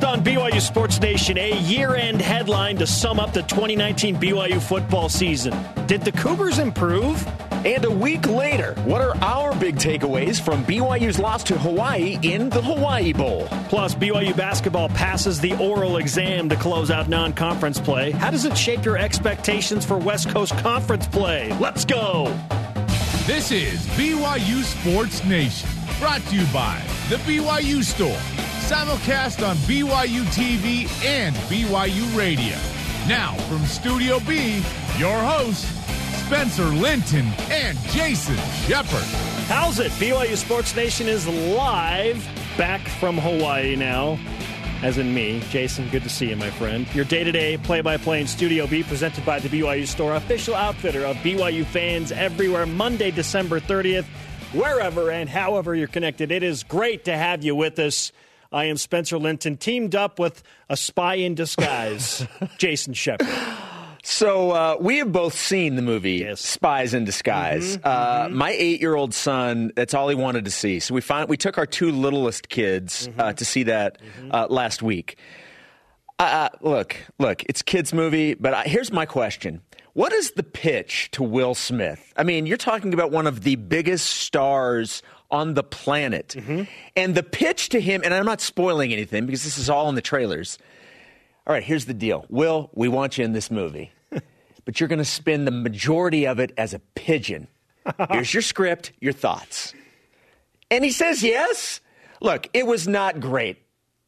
Next on BYU Sports Nation, a year end headline to sum up the 2019 BYU football season. Did the Cougars improve? And a week later, what are our big takeaways from BYU's loss to Hawaii in the Hawaii Bowl? Plus, BYU basketball passes the oral exam to close out non conference play. How does it shape your expectations for West Coast Conference play? Let's go! This is BYU Sports Nation, brought to you by The BYU Store simulcast on BYU TV and BYU Radio. Now, from Studio B, your hosts, Spencer Linton and Jason Shepherd. How's it? BYU Sports Nation is live back from Hawaii now. As in me, Jason, good to see you, my friend. Your day to day play by play in Studio B, presented by the BYU Store, official outfitter of BYU fans everywhere, Monday, December 30th, wherever and however you're connected. It is great to have you with us. I am Spencer Linton, teamed up with a spy in disguise, Jason Shepherd. So uh, we have both seen the movie yes. Spies in Disguise. Mm-hmm, uh, mm-hmm. My eight-year-old son, that's all he wanted to see. So we find we took our two littlest kids uh, mm-hmm. uh, to see that mm-hmm. last week. Uh, look, look, it's kids' movie, but I, here's my question: What is the pitch to Will Smith? I mean, you're talking about one of the biggest stars on the planet. Mm-hmm. And the pitch to him, and I'm not spoiling anything because this is all in the trailers. All right, here's the deal. Will, we want you in this movie, but you're going to spend the majority of it as a pigeon. Here's your script, your thoughts. And he says yes. Look, it was not great.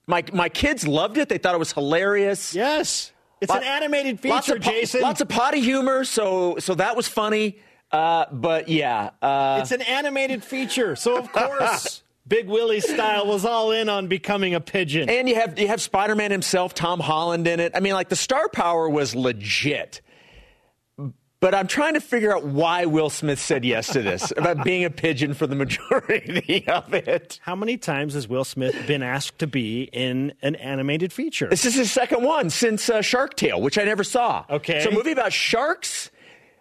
My, my kids loved it. They thought it was hilarious. Yes. It's Lot, an animated feature, lots of, Jason. Lots of potty humor, so so that was funny. Uh, but yeah, uh, it's an animated feature, so of course. Big Willie style was all in on becoming a pigeon. And you have you have Spider Man himself, Tom Holland in it. I mean, like the star power was legit. But I'm trying to figure out why Will Smith said yes to this about being a pigeon for the majority of it. How many times has Will Smith been asked to be in an animated feature? This is his second one since uh, Shark Tale, which I never saw. Okay. So, a movie about sharks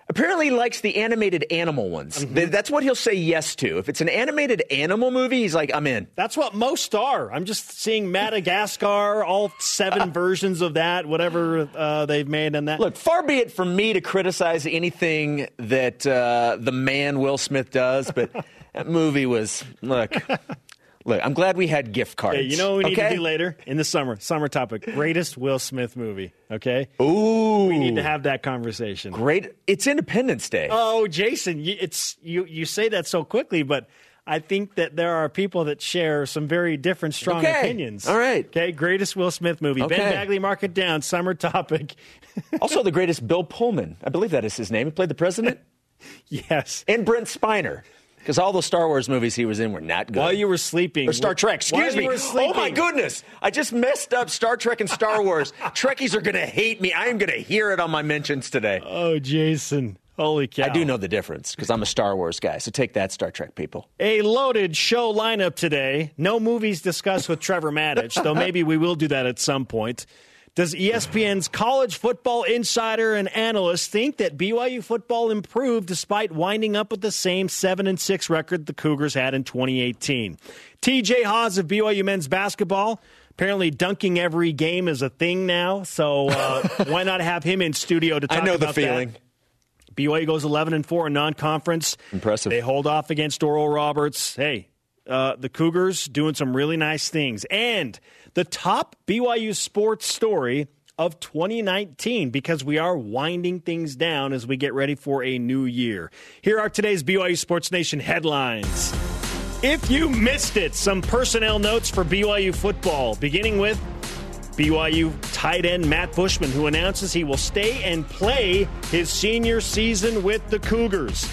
Apparently, he likes the animated animal ones. Mm-hmm. That's what he'll say yes to. If it's an animated animal movie, he's like, I'm in. That's what most are. I'm just seeing Madagascar, all seven versions of that, whatever uh, they've made in that. Look, far be it from me to criticize anything that uh, the man Will Smith does, but that movie was, look. Look, I'm glad we had gift cards. Hey, you know what we need okay? to do later in the summer? Summer topic: greatest Will Smith movie. Okay. Ooh, we need to have that conversation. Great. It's Independence Day. Oh, Jason, it's you. You say that so quickly, but I think that there are people that share some very different, strong okay. opinions. All right. Okay. Greatest Will Smith movie. Okay. Ben Bagley, mark it down. Summer topic. also, the greatest Bill Pullman. I believe that is his name. He played the president. yes. And Brent Spiner. Because all the Star Wars movies he was in were not good. While you were sleeping. Or Star Trek, excuse me. Oh my goodness. I just messed up Star Trek and Star Wars. Trekkies are going to hate me. I am going to hear it on my mentions today. Oh, Jason. Holy cow. I do know the difference because I'm a Star Wars guy. So take that, Star Trek people. A loaded show lineup today. No movies discussed with Trevor Matich, though maybe we will do that at some point. Does ESPN's college football insider and analyst think that BYU football improved despite winding up with the same 7 and 6 record the Cougars had in 2018? TJ Haws of BYU men's basketball apparently dunking every game is a thing now, so uh, why not have him in studio to talk about I know the feeling. That? BYU goes 11 and 4 in non-conference. Impressive. They hold off against Oral Roberts. Hey, uh, the Cougars doing some really nice things. And the top BYU sports story of 2019 because we are winding things down as we get ready for a new year. Here are today's BYU Sports Nation headlines. If you missed it, some personnel notes for BYU football, beginning with BYU tight end Matt Bushman, who announces he will stay and play his senior season with the Cougars.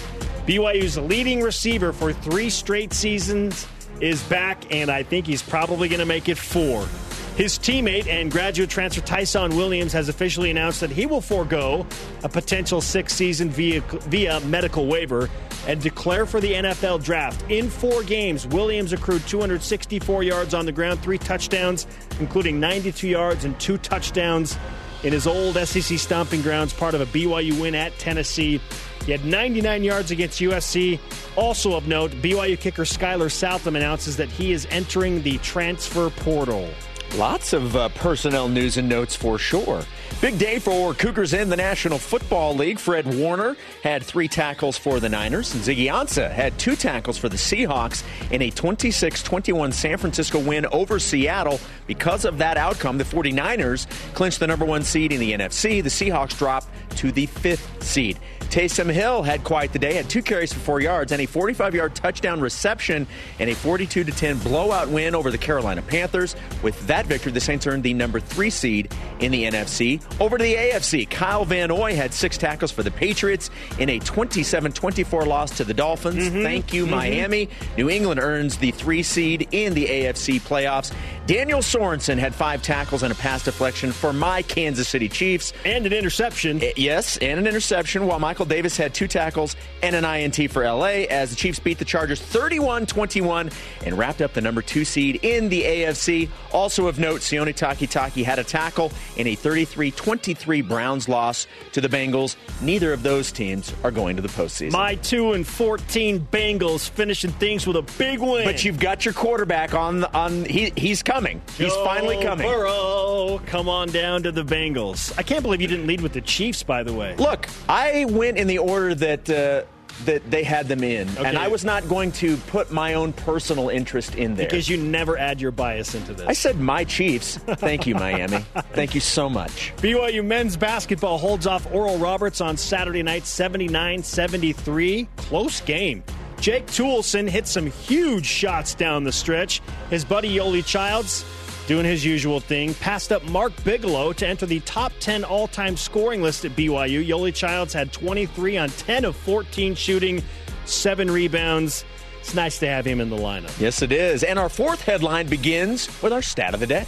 BYU's leading receiver for three straight seasons is back, and I think he's probably going to make it four. His teammate and graduate transfer Tyson Williams has officially announced that he will forego a potential sixth season via, via medical waiver and declare for the NFL draft. In four games, Williams accrued 264 yards on the ground, three touchdowns, including 92 yards and two touchdowns in his old SEC stomping grounds, part of a BYU win at Tennessee. He had 99 yards against USC. Also of note, BYU kicker Skylar Southam announces that he is entering the transfer portal. Lots of uh, personnel news and notes for sure. Big day for Cougars in the National Football League. Fred Warner had three tackles for the Niners, Ziggy Ansah had two tackles for the Seahawks in a 26 21 San Francisco win over Seattle. Because of that outcome, the 49ers clinched the number one seed in the NFC. The Seahawks dropped to the fifth seed. Taysom Hill had quite the day, had two carries for four yards and a 45 yard touchdown reception and a 42 10 blowout win over the Carolina Panthers. With that victory, the Saints earned the number three seed in the NFC. Over to the AFC, Kyle Van Noy had six tackles for the Patriots in a 27 24 loss to the Dolphins. Mm-hmm. Thank you, mm-hmm. Miami. New England earns the three seed in the AFC playoffs. Daniel Sorensen had five tackles and a pass deflection for my Kansas City Chiefs. And an interception. Eh, yes, and an interception, while Michael Davis had two tackles and an INT for LA as the Chiefs beat the Chargers 31 21 and wrapped up the number two seed in the AFC. Also of note, Sione Takitaki had a tackle in a 33 23 Browns loss to the Bengals. Neither of those teams are going to the postseason. My 2 and 14 Bengals finishing things with a big win. But you've got your quarterback on, on he, he's coming coming. He's finally coming. Burrow, come on down to the Bengals. I can't believe you didn't lead with the Chiefs, by the way. Look, I went in the order that. Uh, that they had them in, okay. and I was not going to put my own personal interest in there because you never add your bias into this. I said my Chiefs. Thank you, Miami. Thank you so much. BYU men's basketball holds off Oral Roberts on Saturday night, 79-73. Close game. Jake Toolson hit some huge shots down the stretch. His buddy Yoeli Childs doing his usual thing, passed up Mark Bigelow to enter the top 10 all time scoring list at BYU. Yoeli Childs had 23 on 10 of 14 shooting, seven rebounds. It's nice to have him in the lineup. Yes, it is. And our fourth headline begins with our stat of the day.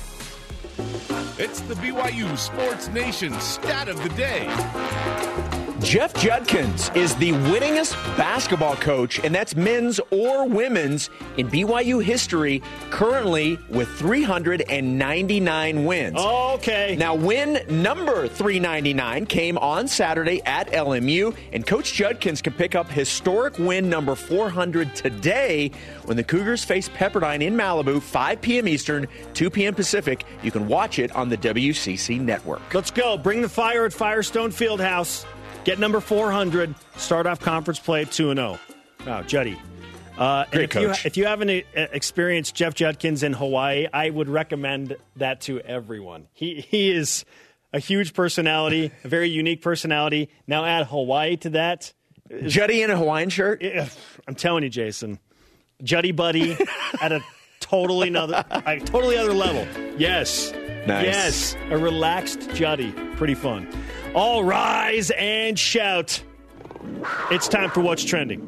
It's the BYU Sports Nation stat of the day. Jeff Judkins is the winningest basketball coach, and that's men's or women's in BYU history, currently with 399 wins. Okay. Now, win number 399 came on Saturday at LMU, and Coach Judkins can pick up historic win number 400 today when the Cougars face Pepperdine in Malibu, 5 p.m. Eastern, 2 p.m. Pacific. You can watch it on the WCC network. Let's go. Bring the fire at Firestone Fieldhouse. Get number 400. Start off conference play at 2 0. Wow, Juddy. Uh, Great if coach. You, if you haven't uh, experienced Jeff Judkins in Hawaii, I would recommend that to everyone. He, he is a huge personality, a very unique personality. Now add Hawaii to that. Juddy in a Hawaiian shirt? I'm telling you, Jason. Juddy Buddy at a totally another, a totally other level. Yes. Nice. Yes. A relaxed Juddy. Pretty fun. All rise and shout. It's time for What's Trending.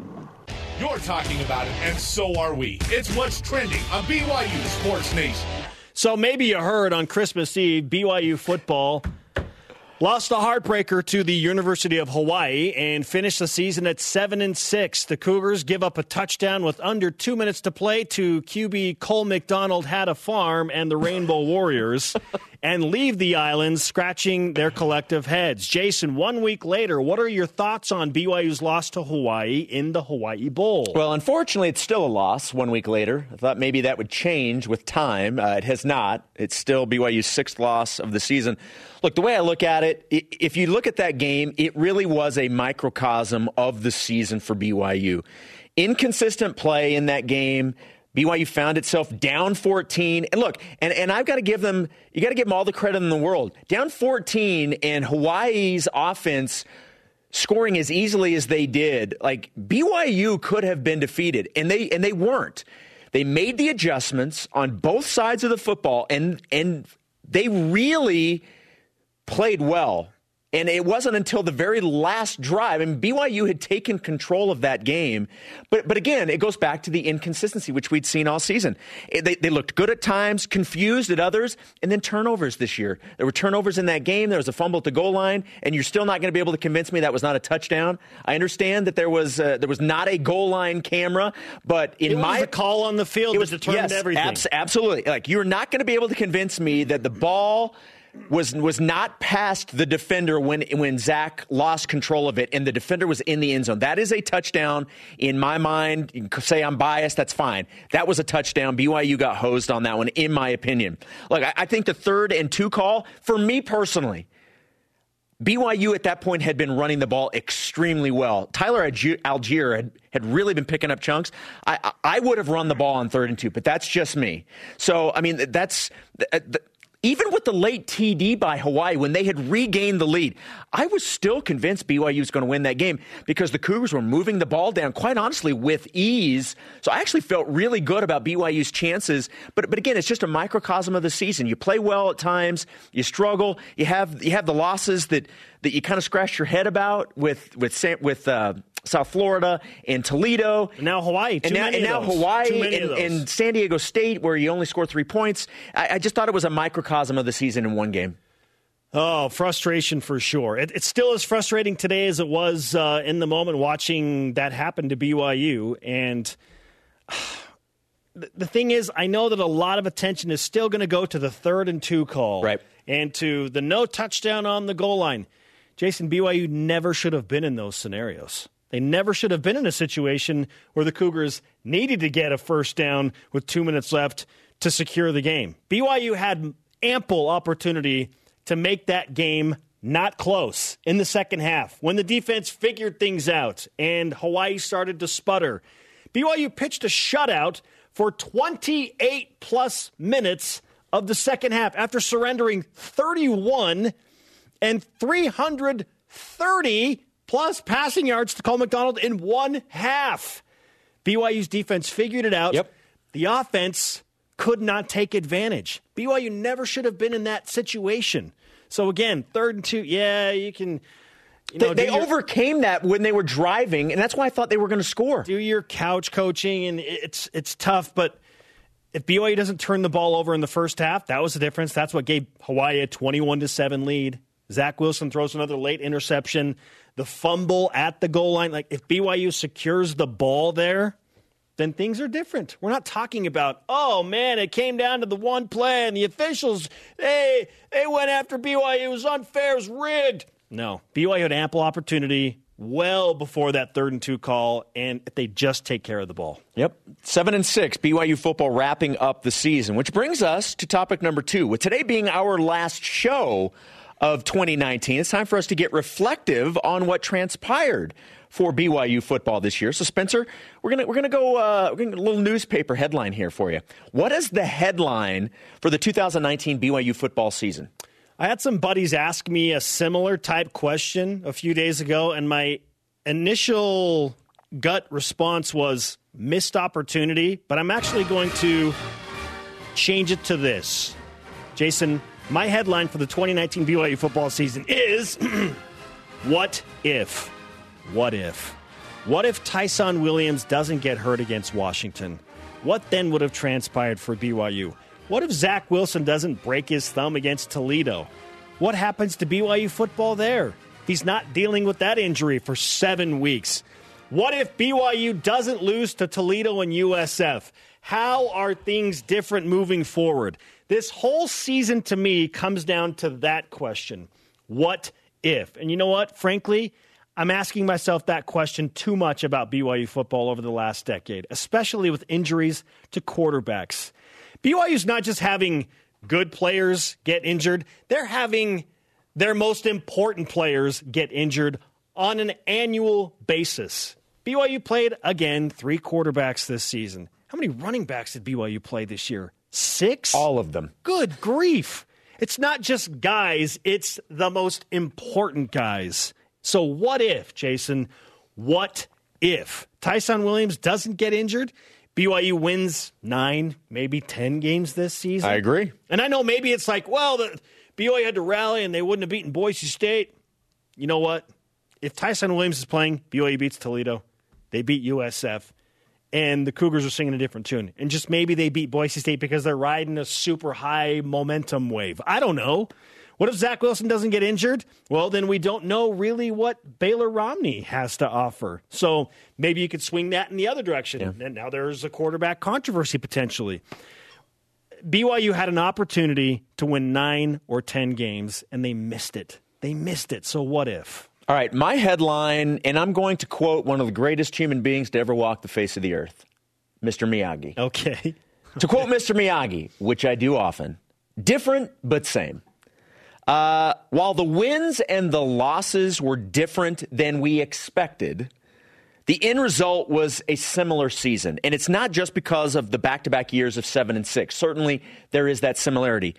You're talking about it, and so are we. It's What's Trending on BYU Sports Nation. So maybe you heard on Christmas Eve, BYU football Lost a heartbreaker to the University of Hawaii and finished the season at 7 and 6. The Cougars give up a touchdown with under 2 minutes to play to QB Cole McDonald had a farm and the Rainbow Warriors and leave the islands scratching their collective heads. Jason, 1 week later, what are your thoughts on BYU's loss to Hawaii in the Hawaii Bowl? Well, unfortunately, it's still a loss 1 week later. I thought maybe that would change with time. Uh, it has not. It's still BYU's sixth loss of the season. Look, the way I look at it, if you look at that game, it really was a microcosm of the season for BYU. Inconsistent play in that game. BYU found itself down 14. And look, and, and I've got to give them, you got to give them all the credit in the world. Down 14 and Hawaii's offense scoring as easily as they did, like BYU could have been defeated and they, and they weren't. They made the adjustments on both sides of the football and, and they really played well. And it wasn't until the very last drive, and BYU had taken control of that game. But, but again, it goes back to the inconsistency, which we'd seen all season. It, they, they looked good at times, confused at others, and then turnovers this year. There were turnovers in that game. There was a fumble at the goal line, and you're still not going to be able to convince me that was not a touchdown. I understand that there was uh, there was not a goal line camera, but in it my was call on the field, it was determined yes, everything. Abs- absolutely. Like you're not going to be able to convince me that the ball was was not past the defender when when Zach lost control of it, and the defender was in the end zone. That is a touchdown in my mind. You can say I'm biased. That's fine. That was a touchdown. BYU got hosed on that one, in my opinion. Look, I, I think the third and two call for me personally. BYU at that point had been running the ball extremely well. Tyler Allgeier had, had really been picking up chunks. I, I would have run the ball on third and two, but that's just me. So, I mean, that's even with the late TD by Hawaii, when they had regained the lead, I was still convinced BYU was going to win that game because the Cougars were moving the ball down, quite honestly, with ease. So I actually felt really good about BYU's chances. But but again, it's just a microcosm of the season. You play well at times, you struggle, you have you have the losses that that you kind of scratch your head about with with with uh, South Florida and Toledo. And now Hawaii. and now, and now Hawaii and, and, San Diego State, where you only scored three points. I, I, just thought it was a microcosm of the season in one game. Oh, frustration for sure. It, it's still as frustrating today as it was uh, in the moment watching that happen to BYU. And uh, the thing is, I know that a lot of attention is still going to go to the third and two call. Right. And to the no touchdown on the goal line. Jason, BYU never should have been in those scenarios. They never should have been in a situation where the Cougars needed to get a first down with two minutes left to secure the game. BYU had ample opportunity to make that game not close in the second half when the defense figured things out and Hawaii started to sputter. BYU pitched a shutout for 28 plus minutes of the second half after surrendering 31 and 330 plus passing yards to Cole McDonald in one half. BYU's defense figured it out. Yep. The offense could not take advantage. BYU never should have been in that situation. So again, third and two, yeah, you can. You know, they, they your, overcame that when they were driving, and that's why I thought they were going to score. Do your couch coaching, and it's it's tough, but if BYU doesn't turn the ball over in the first half, that was the difference. That's what gave Hawaii a twenty-one to seven lead. Zach Wilson throws another late interception the fumble at the goal line. Like if BYU secures the ball there, then things are different. We're not talking about, oh man, it came down to the one play and the officials, they they went after BYU. It was unfair, it was rigged. No. BYU had ample opportunity well before that third and two call, and they just take care of the ball. Yep. Seven and six, BYU football wrapping up the season, which brings us to topic number two. With today being our last show of 2019. It's time for us to get reflective on what transpired for BYU football this year. So, Spencer, we're gonna we're gonna go uh, we're gonna a little newspaper headline here for you. What is the headline for the 2019 BYU football season? I had some buddies ask me a similar type question a few days ago, and my initial gut response was missed opportunity. But I'm actually going to change it to this, Jason. My headline for the 2019 BYU football season is What if? What if? What if Tyson Williams doesn't get hurt against Washington? What then would have transpired for BYU? What if Zach Wilson doesn't break his thumb against Toledo? What happens to BYU football there? He's not dealing with that injury for seven weeks. What if BYU doesn't lose to Toledo and USF? How are things different moving forward? This whole season to me comes down to that question What if? And you know what? Frankly, I'm asking myself that question too much about BYU football over the last decade, especially with injuries to quarterbacks. BYU's not just having good players get injured, they're having their most important players get injured on an annual basis. BYU played again three quarterbacks this season. How many running backs did BYU play this year? Six? All of them. Good grief. It's not just guys, it's the most important guys. So, what if, Jason? What if Tyson Williams doesn't get injured? BYU wins nine, maybe 10 games this season. I agree. And I know maybe it's like, well, the BYU had to rally and they wouldn't have beaten Boise State. You know what? If Tyson Williams is playing, BYU beats Toledo. They beat USF and the Cougars are singing a different tune. And just maybe they beat Boise State because they're riding a super high momentum wave. I don't know. What if Zach Wilson doesn't get injured? Well, then we don't know really what Baylor Romney has to offer. So maybe you could swing that in the other direction. Yeah. And now there's a quarterback controversy potentially. BYU had an opportunity to win nine or 10 games, and they missed it. They missed it. So what if? All right, my headline, and I'm going to quote one of the greatest human beings to ever walk the face of the earth, Mr. Miyagi. Okay. to quote Mr. Miyagi, which I do often, different but same. Uh, while the wins and the losses were different than we expected, the end result was a similar season. And it's not just because of the back to back years of seven and six. Certainly, there is that similarity.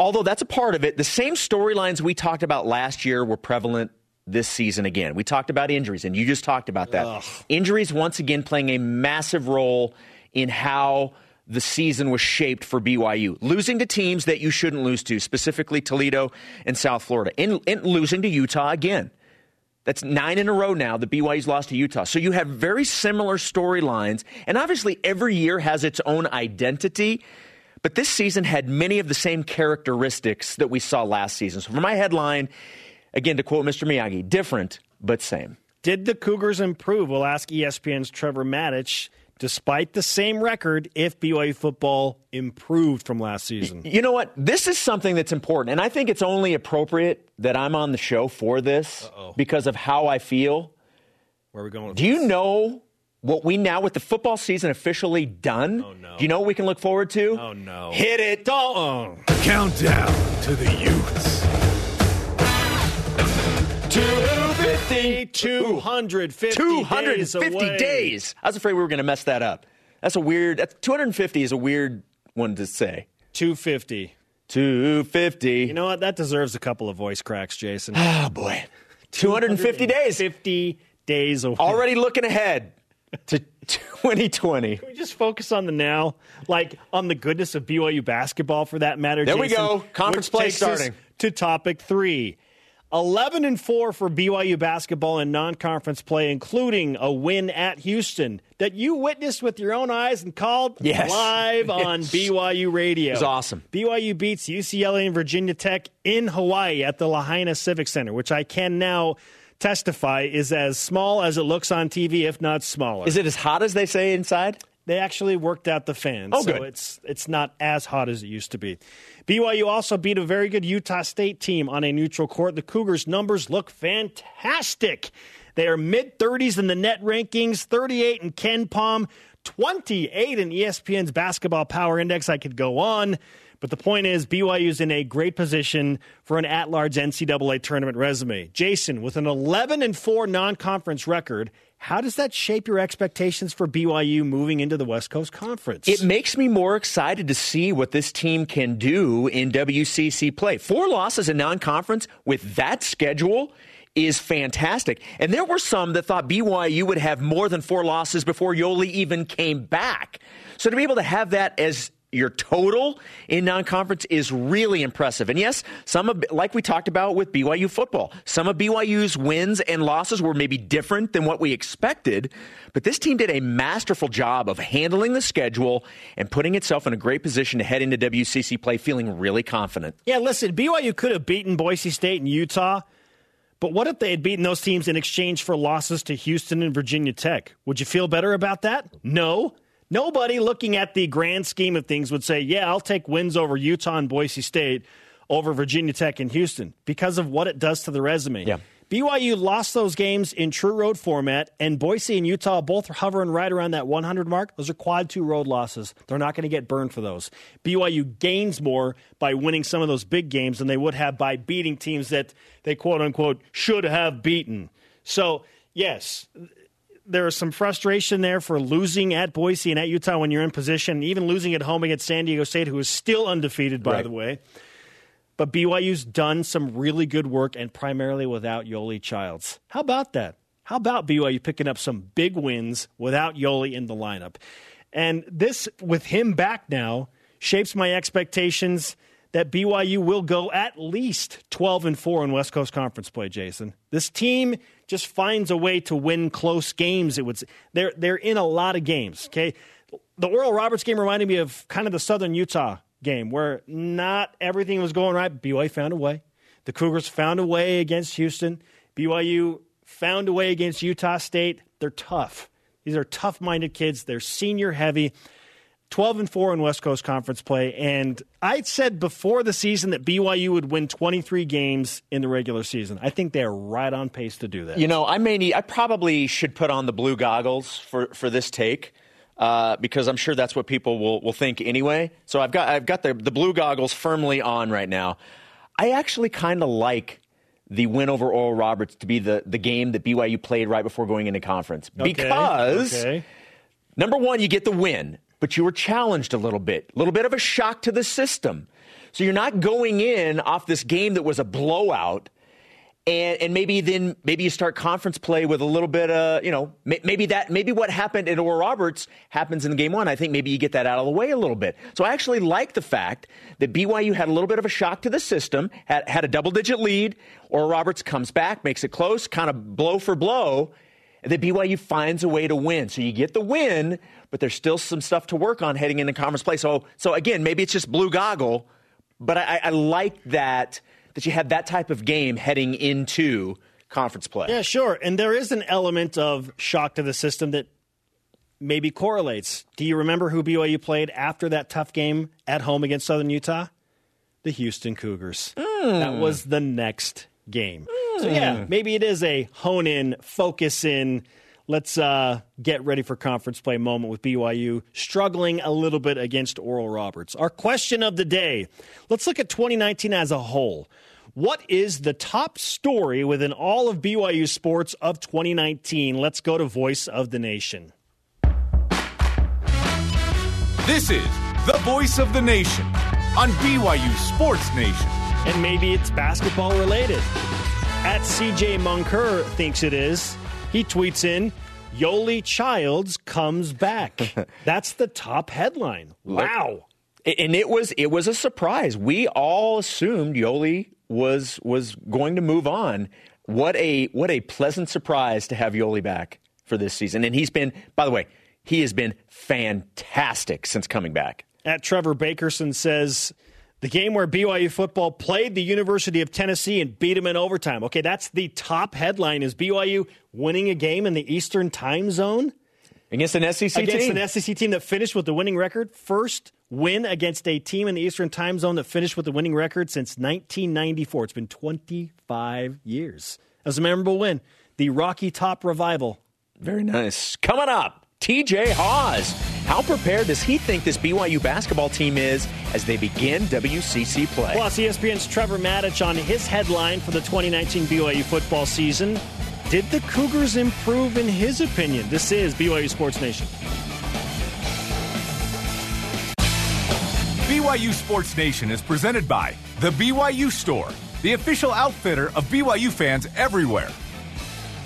Although that's a part of it, the same storylines we talked about last year were prevalent this season again. We talked about injuries, and you just talked about that. Ugh. Injuries, once again, playing a massive role in how the season was shaped for BYU. Losing to teams that you shouldn't lose to, specifically Toledo and South Florida, and, and losing to Utah again. That's nine in a row now that BYU's lost to Utah. So you have very similar storylines, and obviously every year has its own identity. But this season had many of the same characteristics that we saw last season. So for my headline, again, to quote Mr. Miyagi, different but same. Did the Cougars improve? We'll ask ESPN's Trevor Matich despite the same record, if BYU football improved from last season. You know what? This is something that's important, and I think it's only appropriate that I'm on the show for this Uh-oh. because of how I feel. Where are we going? Do this? you know what we now, with the football season officially done? Oh, no. Do you know what we can look forward to? Oh no! Hit it! Don't. Countdown to the Utes. 250, 250, 250 days, days. I was afraid we were going to mess that up. That's a weird. That's, 250 is a weird one to say. 250. 250. You know what? That deserves a couple of voice cracks, Jason. Oh boy. 250 days. 50 days away. Already looking ahead to 2020. Can we just focus on the now? Like on the goodness of BYU basketball for that matter. There Jason, we go. Conference play starting. To topic three. 11 and 4 for BYU basketball in non-conference play including a win at Houston that you witnessed with your own eyes and called yes. live on BYU radio. It was awesome. BYU beats UCLA and Virginia Tech in Hawaii at the Lahaina Civic Center, which I can now testify is as small as it looks on TV if not smaller. Is it as hot as they say inside? They actually worked out the fans. Oh, so good. it's it's not as hot as it used to be. BYU also beat a very good Utah State team on a neutral court. The Cougars' numbers look fantastic. They are mid 30s in the net rankings, 38 in KenPom, 28 in ESPN's Basketball Power Index. I could go on. But the point is, BYU is in a great position for an at large NCAA tournament resume. Jason, with an 11 and 4 non conference record, how does that shape your expectations for BYU moving into the West Coast Conference? It makes me more excited to see what this team can do in WCC play. Four losses in non conference with that schedule is fantastic. And there were some that thought BYU would have more than four losses before Yoeli even came back. So to be able to have that as your total in non-conference is really impressive. And yes, some of, like we talked about with BYU football, some of BYU's wins and losses were maybe different than what we expected, but this team did a masterful job of handling the schedule and putting itself in a great position to head into WCC play feeling really confident. Yeah, listen, BYU could have beaten Boise State and Utah. But what if they had beaten those teams in exchange for losses to Houston and Virginia Tech? Would you feel better about that? No. Nobody looking at the grand scheme of things would say, yeah, I'll take wins over Utah and Boise State over Virginia Tech and Houston because of what it does to the resume. Yeah. BYU lost those games in true road format, and Boise and Utah both are hovering right around that 100 mark. Those are quad two road losses. They're not going to get burned for those. BYU gains more by winning some of those big games than they would have by beating teams that they quote unquote should have beaten. So, yes, there is some frustration there for losing at Boise and at Utah when you're in position, even losing at home against San Diego State, who is still undefeated, by right. the way. But BYU's done some really good work, and primarily without Yoeli Childs. How about that? How about BYU picking up some big wins without Yoeli in the lineup? And this, with him back now, shapes my expectations that BYU will go at least 12 and 4 in West Coast Conference play, Jason. This team just finds a way to win close games. It would they're they're in a lot of games, okay? The Oral Roberts game reminded me of kind of the Southern Utah game where not everything was going right. BYU found a way. The Cougars found a way against Houston. BYU found a way against Utah State. They're tough. These are tough-minded kids. They're senior heavy. 12 and 4 in West Coast Conference play. And I said before the season that BYU would win 23 games in the regular season. I think they're right on pace to do that. You know, I may need, I probably should put on the blue goggles for, for this take. Uh, because I'm sure that's what people will, will think anyway. So I've got I've got the, the blue goggles firmly on right now. I actually kind of like the win over Oral Roberts to be the, the game that BYU played right before going into conference. Okay, Because okay. number one, you get the win, but you were challenged a little bit, a little bit of a shock to the system. So you're not going in off this game that was a blowout. And, and maybe then maybe you start conference play with a little bit of you know maybe that maybe what happened at Oral Roberts happens in game one. I think maybe you get that out of the way a little bit. So I actually like the fact that BYU had a little bit of a shock to the system, had had a double digit lead. Oral Roberts comes back, makes it close, kind of blow for blow, and then BYU finds a way to win. So you get the win, but there's still some stuff to work on heading into conference play. So so again, maybe it's just blue goggle, but I, I like that that you had that type of game heading into conference play. Yeah, sure. And there is an element of shock to the system that maybe correlates. Do you remember who BYU played after that tough game at home against Southern Utah? The Houston Cougars. Hmm. That was the next game. So, hmm. yeah, maybe it is a hone in, focus in, let's uh, get ready for conference play moment with BYU struggling a little bit against Oral Roberts. Our question of the day let's look at 2019 as a whole. What is the top story within all of BYU sports of 2019? Let's go to Voice of the Nation. This is the voice of the nation on BYU Sports Nation. And maybe it's basketball related. At CJ Munker thinks it is. He tweets in, Yoeli Childs comes back. That's the top headline. Wow. And it was it was a surprise. We all assumed Yoeli was was going to move on. What a what a pleasant surprise to have Yoeli back for this season. And he's been by the way, he has been fantastic since coming back. At Trevor Bakerson says, the game where BYU football played the University of Tennessee and beat them in overtime. Okay, that's the top headline. Is BYU winning a game in the Eastern time zone? Against an SEC against team. Against an SEC team that finished with the winning record. First win against a team in the Eastern time zone that finished with the winning record since 1994. It's been 25 years. That was a memorable win. The Rocky Top Revival. Very nice. Coming up, TJ Haws. How prepared does he think this BYU basketball team is as they begin WCC play? Plus, ESPN's Trevor Matich on his headline for the 2019 BYU football season. Did the Cougars improve in his opinion? This is BYU Sports Nation. BYU Sports Nation is presented by The BYU Store, the official outfitter of BYU fans everywhere.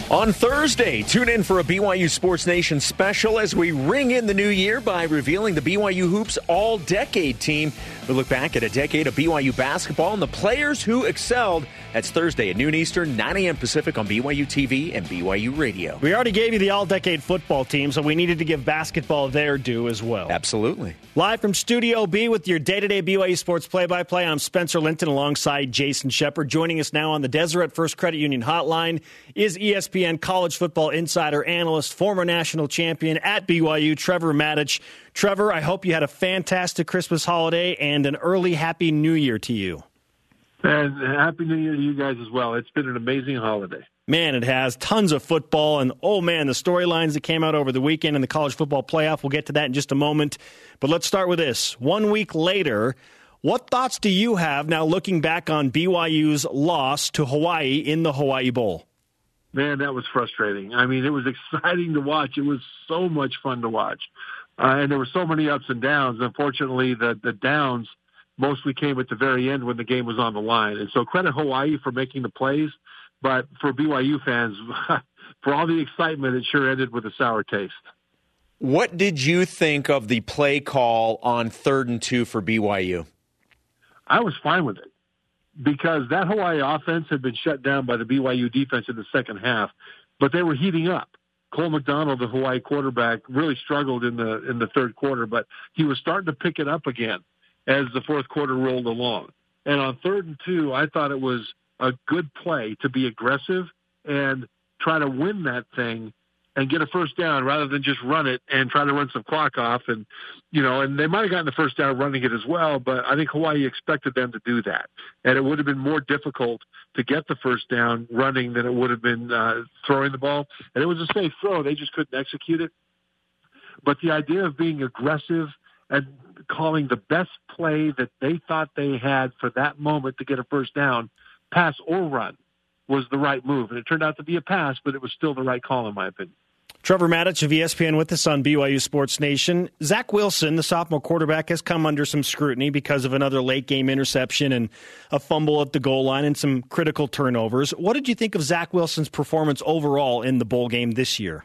On Thursday, tune in for a BYU Sports Nation special as we ring in the new year by revealing the BYU Hoops All Decade team. We look back at a decade of BYU basketball and the players who excelled. That's Thursday at noon Eastern, 9 a.m. Pacific on BYU TV and BYU Radio. We already gave you the all decade football team, so we needed to give basketball their due as well. Absolutely. Live from Studio B with your day to day BYU Sports play by play, I'm Spencer Linton alongside Jason Shepherd. Joining us now on the Deseret First Credit Union hotline is ESPN college football insider analyst, former national champion at BYU, Trevor Matich. Trevor, I hope you had a fantastic Christmas holiday and an early Happy New Year to you. And happy New Year to you guys as well. It's been an amazing holiday. Man, it has tons of football, and oh man, the storylines that came out over the weekend in the college football playoff. We'll get to that in just a moment. But let's start with this. One week later, what thoughts do you have now looking back on BYU's loss to Hawaii in the Hawaii Bowl? Man, that was frustrating. I mean, it was exciting to watch. It was so much fun to watch. Uh, and there were so many ups and downs. Unfortunately, the, the downs mostly came at the very end when the game was on the line. And so credit Hawaii for making the plays. But for BYU fans, for all the excitement, it sure ended with a sour taste. What did you think of the play call on third and two for BYU? I was fine with it because that Hawaii offense had been shut down by the BYU defense in the second half, but they were heating up. Cole McDonald, the Hawaii quarterback, really struggled in the in the third quarter, but he was starting to pick it up again as the fourth quarter rolled along. And on third and two, I thought it was a good play to be aggressive and try to win that thing and get a first down rather than just run it and try to run some clock off. And, you know, and they might have gotten the first down running it as well, but I think Hawaii expected them to do that. And it would have been more difficult to get the first down running than it would have been uh, throwing the ball. And it was a safe throw. They just couldn't execute it. But the idea of being aggressive and calling the best play that they thought they had for that moment to get a first down, pass or run, was the right move. And it turned out to be a pass, but it was still the right call, in my opinion. Trevor Matich of ESPN with us on BYU Sports Nation. Zach Wilson, the sophomore quarterback, has come under some scrutiny because of another late game interception and a fumble at the goal line and some critical turnovers. What did you think of Zach Wilson's performance overall in the bowl game this year?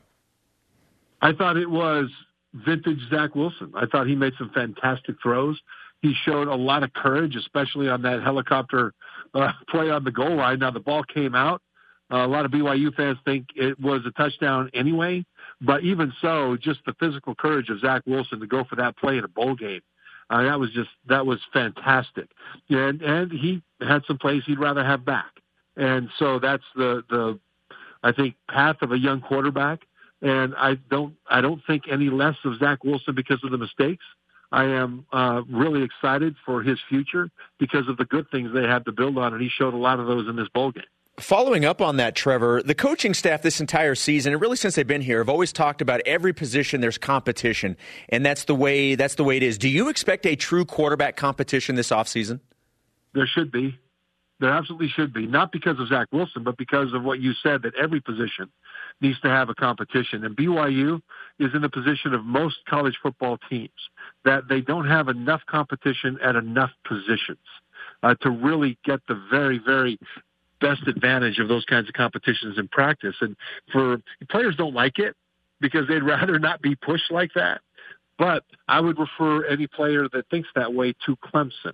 I thought it was vintage Zach Wilson. I thought he made some fantastic throws. He showed a lot of courage, especially on that helicopter uh, play on the goal line. Now the ball came out. Uh, a lot of BYU fans think it was a touchdown anyway, but even so, just the physical courage of Zach Wilson to go for that play in a bowl game, uh, that was just that was fantastic. And and he had some plays he'd rather have back, and so that's the the I think path of a young quarterback. And I don't I don't think any less of Zach Wilson because of the mistakes. I am uh, really excited for his future because of the good things they had to build on, and he showed a lot of those in this bowl game. Following up on that, Trevor, the coaching staff this entire season, and really since they've been here, have always talked about every position there's competition, and that's the way that's the way it is. Do you expect a true quarterback competition this offseason? There should be. There absolutely should be. Not because of Zach Wilson, but because of what you said that every position needs to have a competition. And BYU is in the position of most college football teams that they don't have enough competition at enough positions uh, to really get the very, very best advantage of those kinds of competitions in practice. And for players don't like it because they'd rather not be pushed like that. But I would refer any player that thinks that way to Clemson.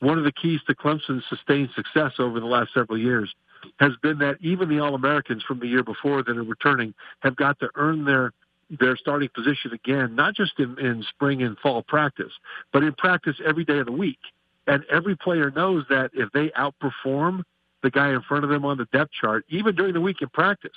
One of the keys to Clemson's sustained success over the last several years has been that even the All-Americans from the year before that are returning have got to earn their their starting position again, not just in, in spring and fall practice, but in practice every day of the week. And every player knows that if they outperform the guy in front of them on the depth chart, even during the week in practice,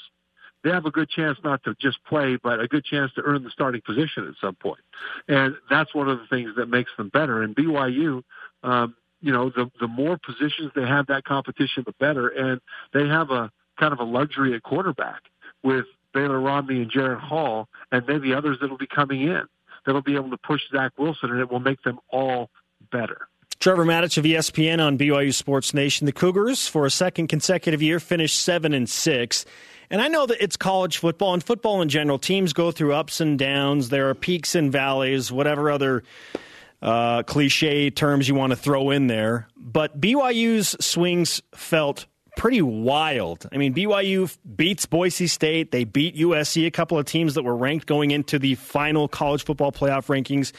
they have a good chance not to just play, but a good chance to earn the starting position at some point. And that's one of the things that makes them better. And BYU, um, you know, the the more positions they have that competition, the better. And they have a kind of a luxury at quarterback with Baylor Romney and Jaren Hall, and maybe others that'll be coming in that'll be able to push Zach Wilson, and it will make them all better. Trevor Matich of ESPN on BYU Sports Nation. The Cougars, for a second consecutive year, finished seven and six. And I know that it's college football and football in general. Teams go through ups and downs. There are peaks and valleys, whatever other uh, cliche terms you want to throw in there. But BYU's swings felt pretty wild. I mean, BYU beats Boise State. They beat USC, a couple of teams that were ranked going into the final college football playoff rankings.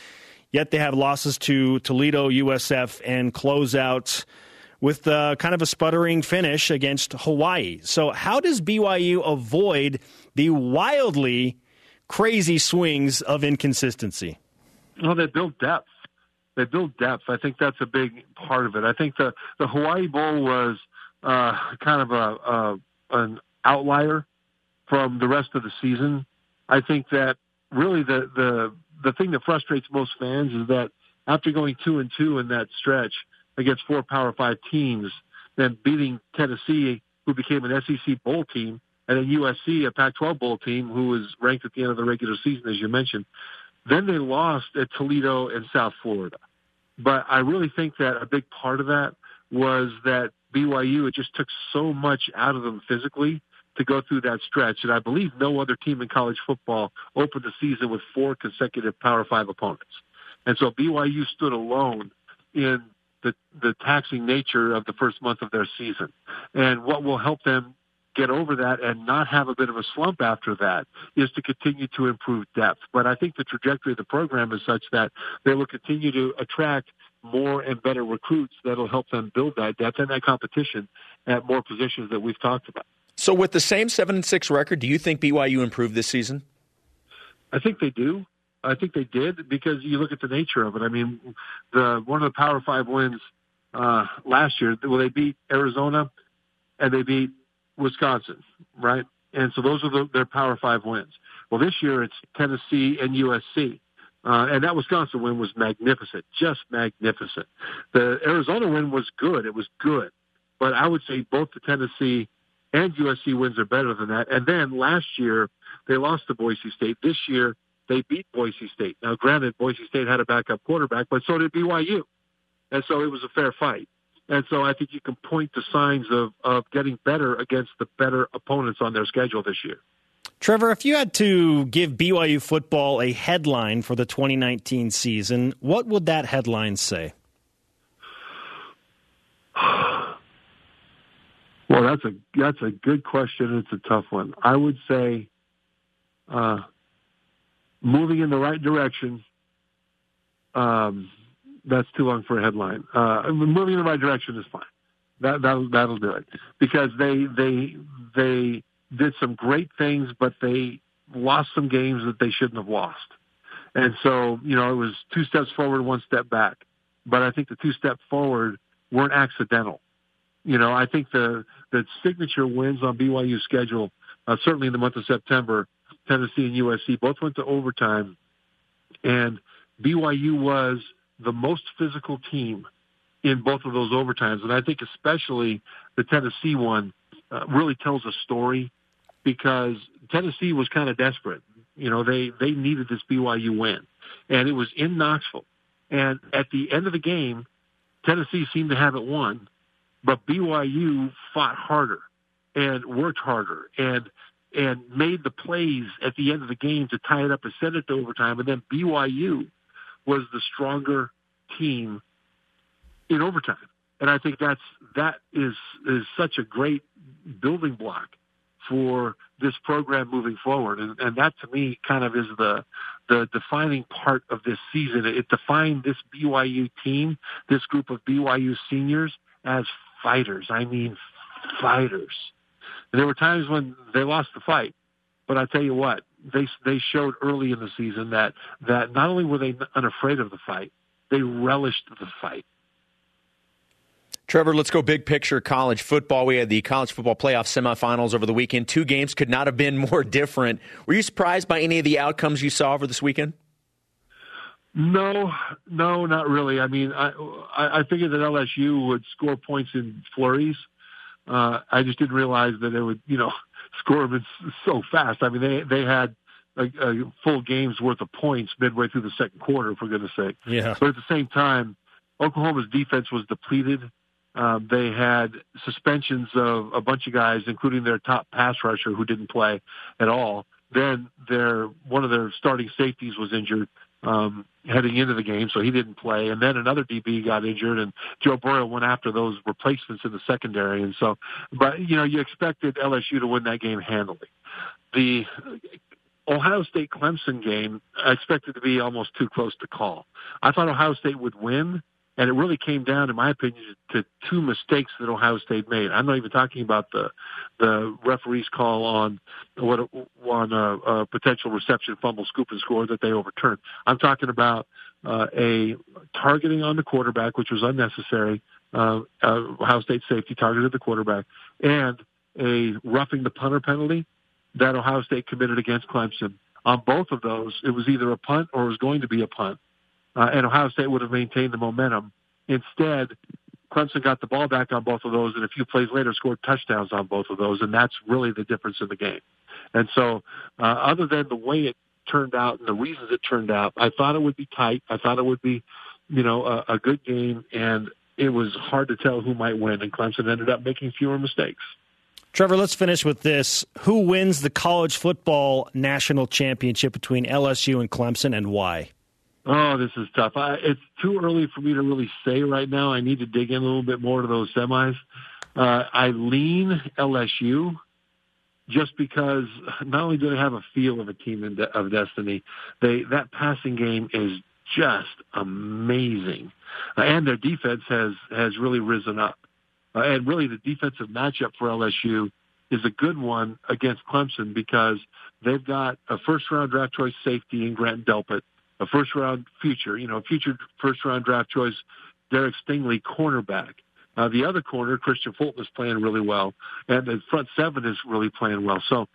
Yet they have losses to Toledo, USF, and closeouts with uh, kind of a sputtering finish against Hawaii. So, how does BYU avoid the wildly crazy swings of inconsistency? Well, they build depth. They build depth. I think that's a big part of it. I think the the Hawaii Bowl was uh, kind of a, a an outlier from the rest of the season. I think that really the the the thing that frustrates most fans is that after going two and two in that stretch against four Power Five teams, then beating Tennessee, who became an SEC bowl team, and then USC, a Pac-12 bowl team, who was ranked at the end of the regular season, as you mentioned. Then they lost at Toledo and South Florida. But I really think that a big part of that was that BYU it just took so much out of them physically to go through that stretch. And I believe no other team in college football opened the season with four consecutive Power Five opponents. And so BYU stood alone in the, the taxing nature of the first month of their season. And what will help them get over that and not have a bit of a slump after that is to continue to improve depth. But I think the trajectory of the program is such that they will continue to attract more and better recruits that'll help them build that depth and that competition at more positions that we've talked about. So, with the same seven and six record, do you think BYU improved this season? I think they do. I think they did because you look at the nature of it. I mean, the one of the Power Five wins uh, last year, well, they beat Arizona and they beat Wisconsin, right? and so those are the, their Power Five wins. Well, this year it's Tennessee and USC. Uh, and that Wisconsin win was magnificent, just magnificent. The Arizona win was good. It was good. But I would say both the Tennessee and USC wins are better than that. And then last year, they lost to Boise State. This year, they beat Boise State. Now, granted, Boise State had a backup quarterback, but so did BYU. And so it was a fair fight. And so I think you can point to signs of, of getting better against the better opponents on their schedule this year. Trevor, if you had to give BYU football a headline for the 2019 season, what would that headline say? Well, that's a that's a good question. It's a tough one. I would say uh, moving in the right direction. Um, that's too long for a headline. Uh, moving in the right direction is fine. That that'll, that'll do it because they they they did some great things, but they lost some games that they shouldn't have lost. And so, you know, it was two steps forward, one step back. But I think the two steps forward weren't accidental. You know, I think the the signature wins on BYU's schedule, uh, certainly in the month of September, Tennessee and USC both went to overtime, and BYU was the most physical team in both of those overtimes. And I think especially the Tennessee one uh, really tells a story because Tennessee was kind of desperate. You know, they they needed this BYU win, and it was in Knoxville. And at the end of the game, Tennessee seemed to have it won, but BYU fought harder and worked harder and and made the plays at the end of the game to tie it up and send it to overtime. And then BYU was the stronger team in overtime. And I think that's that is is such a great building block for this program moving forward. And, and that to me kind of is the the defining part of this season. It defined this BYU team, this group of BYU seniors as fighters. I mean fighters. And there were times when they lost the fight, but I tell you what, they they showed early in the season that that not only were they unafraid of the fight, they relished the fight. Trevor, let's go big picture college football. We had the college football playoff semifinals over the weekend. Two games could not have been more different. Were you surprised by any of the outcomes you saw over this weekend? No, no, not really. I mean, I I figured that LSU would score points in flurries. Uh, I just didn't realize that it would, you know, score them so fast. I mean, they they had a, a full game's worth of points midway through the second quarter, for goodness sake. Yeah. But at the same time, Oklahoma's defense was depleted. Um, they had suspensions of a bunch of guys, including their top pass rusher who didn't play at all. Then their one of their starting safeties was injured um, heading into the game, so he didn't play. And then another DB got injured, and Joe Burrow went after those replacements in the secondary. And so, but you know, you expected LSU to win that game handily. The Ohio State Clemson game, I expected to be almost too close to call. I thought Ohio State would win, and it really came down, in my opinion, to two mistakes that Ohio State made. I'm not even talking about the the referee's call on what on a, a potential reception, fumble, scoop, and score that they overturned. I'm talking about uh, a targeting on the quarterback, which was unnecessary. Uh, uh, Ohio State safety targeted the quarterback, and a roughing the punter penalty that Ohio State committed against Clemson. On both of those, it was either a punt or it was going to be a punt uh, and Ohio State would have maintained the momentum. Instead, Clemson got the ball back on both of those, and a few plays later scored touchdowns on both of those, and that's really the difference in the game. And so, uh, other than the way it turned out and the reasons it turned out, I thought it would be tight. I thought it would be, you know, a, a good game, and it was hard to tell who might win, and Clemson ended up making fewer mistakes. Trevor, let's finish with this. Who wins the college football national championship between LSU and Clemson, and why? Oh, this is tough. I, it's too early for me to really say right now. I need to dig in a little bit more to those semis. Uh, I lean LSU just because not only do they have a feel of a team de- of destiny, they that passing game is just amazing, uh, and their defense has has really risen up. Uh, and really, the defensive matchup for LSU is a good one against Clemson because they've got a first round draft choice safety in Grant Delpit a first round future, you know, future first round draft choice, Derek Stingley, cornerback. Uh, the other corner, Kristian Fulton, is playing really well, and the front seven is really playing well. So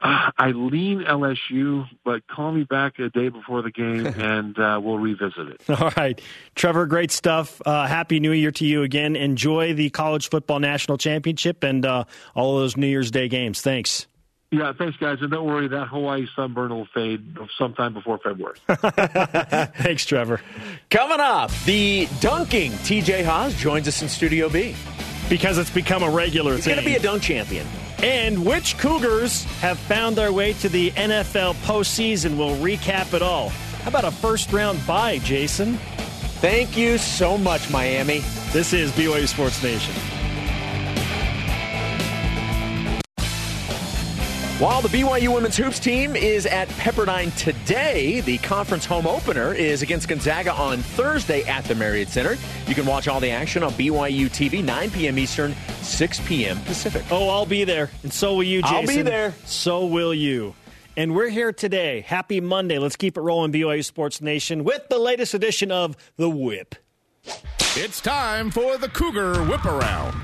uh, I lean LSU, but call me back a day before the game, and uh, we'll revisit it. All right, Trevor, great stuff. Uh, Happy New Year to you again. Enjoy the college football national championship and uh, all of those New Year's Day games. Thanks. Yeah, thanks, guys. And don't worry, that Hawaii sunburn will fade sometime before February. thanks, Trevor. Coming up, the dunking TJ Haws joins us in Studio B. Because it's become a regular He's thing. going to be a dunk champion. And which Cougars have found their way to the NFL postseason? We'll recap it all. How about a first round bye, Jason? Thank you so much, Miami. This is BYU Sports Nation. While the BYU women's hoops team is at Pepperdine today, the conference home opener is against Gonzaga on Thursday at the Marriott Center. You can watch all the action on BYU TV, 9 p.m. Eastern, 6 p.m. Pacific. Oh, I'll be there. And so will you, Jason. I'll be there. So will you. And we're here today. Happy Monday. Let's keep it rolling, BYU Sports Nation, with the latest edition of The Whip. It's time for the Cougar Whip Around.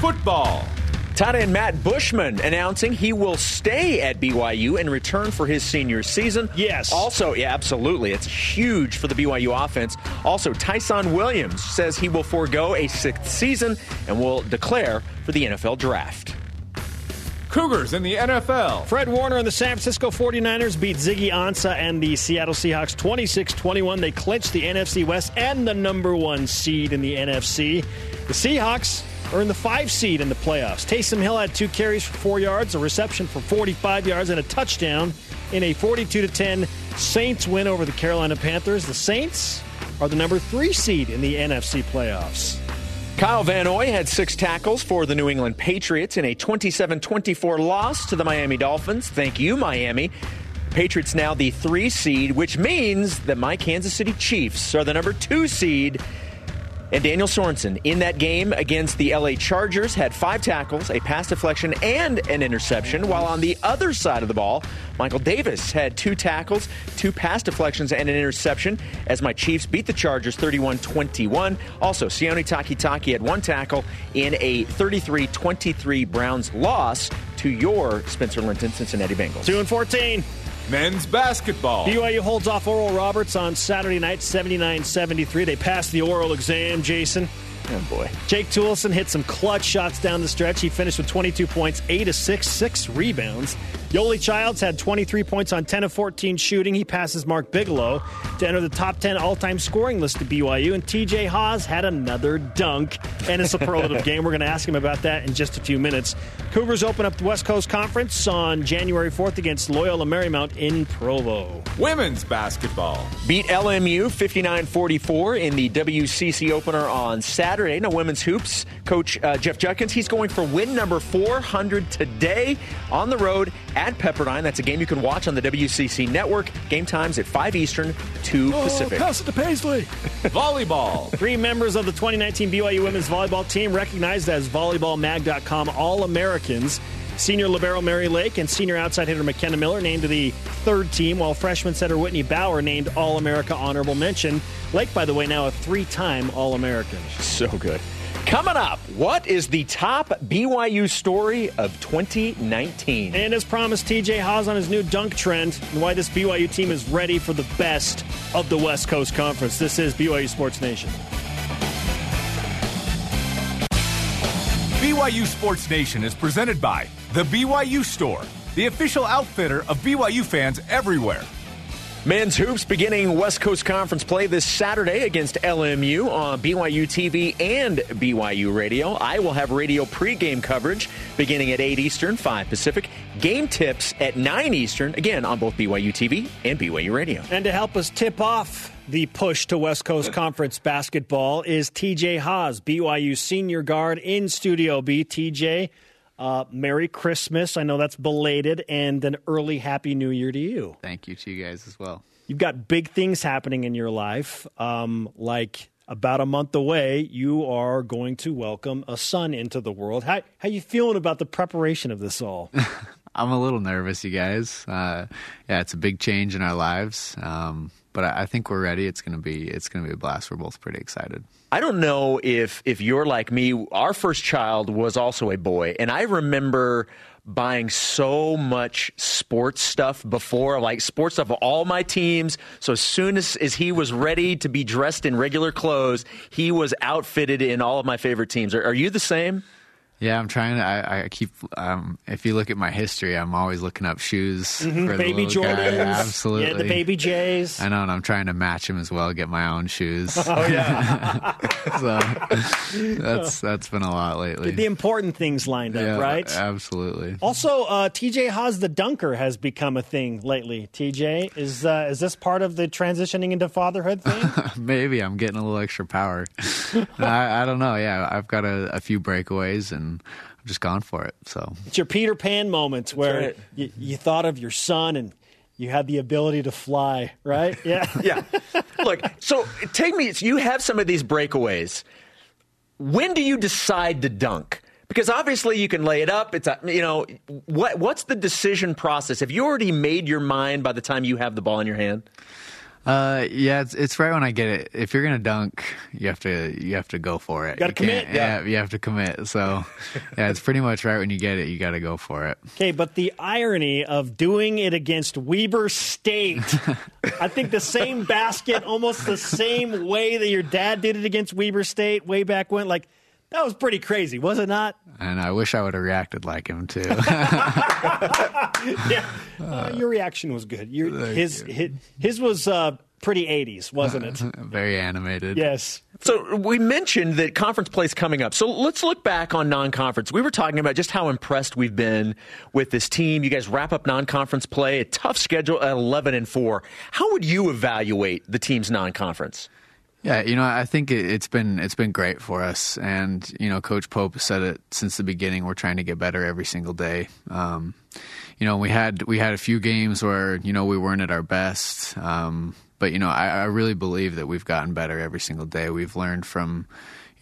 Football. Tight and Matt Bushman announcing he will stay at BYU and return for his senior season. Yes. Also, yeah, absolutely. It's huge for the BYU offense. Also, Tyson Williams says he will forego a sixth season and will declare for the NFL draft. Cougars in the NFL. Fred Warner and the San Francisco 49ers beat Ziggy Ansah and the Seattle Seahawks 26 21. They clinched the NFC West and the number one seed in the NFC. The Seahawks in the five seed in the playoffs. Taysom Hill had two carries for four yards, a reception for 45 yards, and a touchdown in a 42 10 Saints win over the Carolina Panthers. The Saints are the number three seed in the NFC playoffs. Kyle Van Noy had six tackles for the New England Patriots in a 27 24 loss to the Miami Dolphins. Thank you, Miami. Patriots now the three seed, which means that my Kansas City Chiefs are the number two seed. And Daniel Sorensen in that game against the LA Chargers had five tackles, a pass deflection, and an interception. While on the other side of the ball, Michael Davis had two tackles, two pass deflections, and an interception as my Chiefs beat the Chargers 31 21. Also, Sione Takitaki had one tackle in a 33 23 Browns loss to your Spencer Linton Cincinnati Bengals. 2 and 14. Men's basketball. BYU holds off Oral Roberts on Saturday night, 79 73. They passed the oral exam, Jason. Oh, boy. Jake Toolson hit some clutch shots down the stretch. He finished with 22 points, 8 assists, 6 six rebounds. Yoeli Childs had 23 points on 10 of 14 shooting. He passes Mark Bigelow to enter the top 10 all time scoring list of BYU. And TJ Haws had another dunk and a superlative game. We're going to ask him about that in just a few minutes. Cougars open up the West Coast Conference on January 4th against Loyola Marymount in Provo. Women's basketball. Beat LMU 59 44 in the WCC opener on Saturday. No women's hoops. Coach uh, Jeff Judkins, he's going for win number 400 today on the road at Pepperdine. That's a game you can watch on the WCC network. Game times at 5 Eastern, 2 Pacific. Pass it to Paisley. Volleyball. Three members of the 2019 BYU women's volleyball team recognized as volleyballmag.com All Americans. Senior libero Mary Lake and senior outside hitter McKenna Miller named to the third team, while freshman setter Whitney Bauer named All America honorable mention. Lake, by the way, now a three time All American. So good. Coming up, what is the top BYU story of 2019? And as promised, TJ Haws on his new dunk trend and why this BYU team is ready for the best of the West Coast Conference. This is BYU Sports Nation. BYU Sports Nation is presented by The BYU Store, the official outfitter of BYU fans everywhere. Men's hoops beginning West Coast Conference play this Saturday against LMU on BYU TV and BYU Radio. I will have radio pregame coverage beginning at 8 Eastern, 5 Pacific. Game tips at 9 Eastern, again on both BYU TV and BYU Radio. And to help us tip off the push to West Coast Conference basketball is TJ Haws, BYU senior guard in Studio B. TJ, uh, Merry Christmas. I know that's belated, and an early Happy New Year to you. Thank you to you guys as well. You've got big things happening in your life. Um, like about a month away, you are going to welcome a son into the world. How how you feeling about the preparation of this all? I'm a little nervous, you guys. Uh, yeah, it's a big change in our lives. Um, but I, I think we're ready. It's gonna be it's gonna be a blast. We're both pretty excited. I don't know if if you're like me. Our first child was also a boy, and I remember buying so much sports stuff before, like sports stuff of all my teams. So as soon as, as he was ready to be dressed in regular clothes, he was outfitted in all of my favorite teams. Are, are you the same? Yeah, I'm trying to. I, I keep. Um, if you look at my history, I'm always looking up shoes mm-hmm. for baby the Jordans. Guy. Absolutely, yeah, the baby Jays. I know, and I'm trying to match him as well. Get my own shoes. Oh yeah. so that's that's been a lot lately. Get the important things lined up, yeah, right? Absolutely. Also, uh, TJ Haws the dunker has become a thing lately. TJ, is uh, is this part of the transitioning into fatherhood thing? Maybe I'm getting a little extra power. I, I, don't know. Yeah, I've got a, a few breakaways and I've just gone for it. So it's your Peter Pan moments where right. you, you thought of your son and you had the ability to fly, right? Yeah. yeah. Look, so take me, you have some of these breakaways. When do you decide to dunk? Because obviously you can lay it up. It's a, you know what what's the decision process? Have you already made your mind by the time you have the ball in your hand? Uh, yeah, it's it's right when I get it. If you're gonna dunk, you have to you have to go for it. Got to commit. Yeah. yeah, you have to commit. So, yeah, it's pretty much right when you get it. You got to go for it. Okay, but the irony of doing it against Weber State, I think the same basket, almost the same way that your dad did it against Weber State way back when, like that was pretty crazy, was it not? And I wish I would have reacted like him too. yeah, uh, your reaction was good. Your, his, his, his was uh, pretty '80s, wasn't it? Very animated. Yes. So we mentioned that conference play is coming up. So let's look back on non-conference. We were talking about just how impressed we've been with this team. You guys wrap up non-conference play, a tough schedule at 11 and 4. How would you evaluate the team's non-conference? Yeah, you know, I think it's been it's been great for us, and you know, Coach Pope said it since the beginning. We're trying to get better every single day. Um, you know, we had we had a few games where you know we weren't at our best, um, but you know, I, I really believe that we've gotten better every single day. We've learned from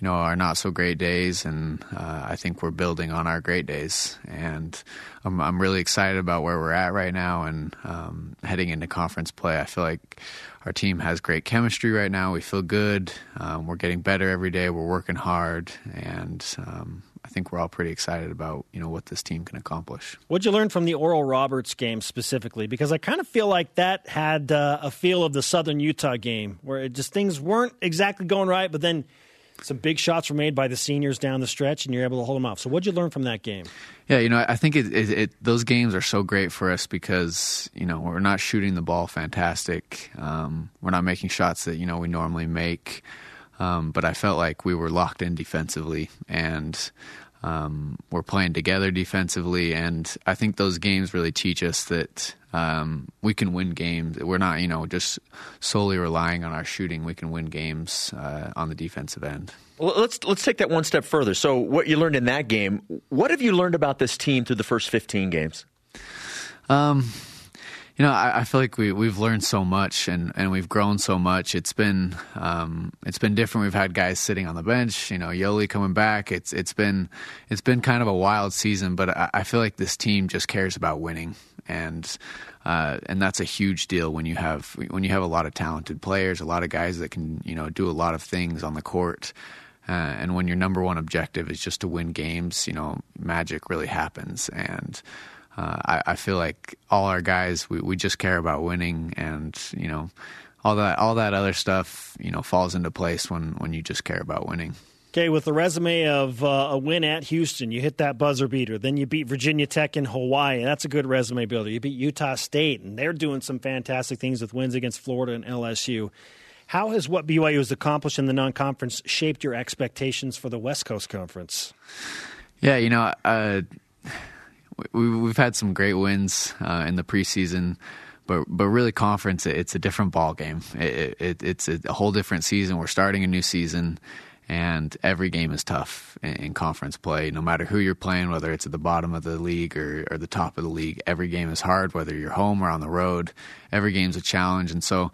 you know our not so great days, and uh, I think we're building on our great days. And I'm, I'm really excited about where we're at right now, and um, heading into conference play. I feel like our team has great chemistry right now. We feel good. Um, we're getting better every day. We're working hard, and um, I think we're all pretty excited about you know what this team can accomplish. What'd you learn from the Oral Roberts game specifically? Because I kind of feel like that had uh, a feel of the Southern Utah game, where just things weren't exactly going right, but then some big shots were made by the seniors down the stretch, and you're able to hold them off. So, what'd you learn from that game? Yeah, you know, I think it, it, it, those games are so great for us because you know we're not shooting the ball fantastic. Um, we're not making shots that you know we normally make. Um, but I felt like we were locked in defensively, and um, we're playing together defensively. And I think those games really teach us that um, we can win games. We're not, you know, just solely relying on our shooting. We can win games uh, on the defensive end. Well, let's let's take that one step further. So, what you learned in that game, what have you learned about this team through the first fifteen games? Um, you know, I, I, feel like we we've learned so much and, and we've grown so much. It's been um, it's been different. We've had guys sitting on the bench. You know, Yoeli coming back. It's it's been it's been kind of a wild season, but I, I feel like this team just cares about winning and uh, and that's a huge deal when you have when you have a lot of talented players, a lot of guys that can you know do a lot of things on the court. Uh, and when your number one objective is just to win games, you know, magic really happens. And uh, I, I, feel like all our guys, we, we just care about winning, and you know, all that all that other stuff, you know, falls into place when when you just care about winning. Okay, with the resume of uh, a win at Houston, you hit that buzzer beater. Then you beat Virginia Tech in Hawaii. That's a good resume builder. You beat Utah State, and they're doing some fantastic things with wins against Florida and LSU. How has what BYU has accomplished in the non conference shaped your expectations for the West Coast Conference? Yeah, you know, uh, we, have had some great wins uh, in the preseason but but really conference it's a different ball game it, it, it's a whole different season we're starting a new season and every game is tough in, conference play. No matter who you're playing, whether it's at the bottom of the league or, or the top of the league, every game is hard. Whether you're home or on the road, every game's a challenge. And so,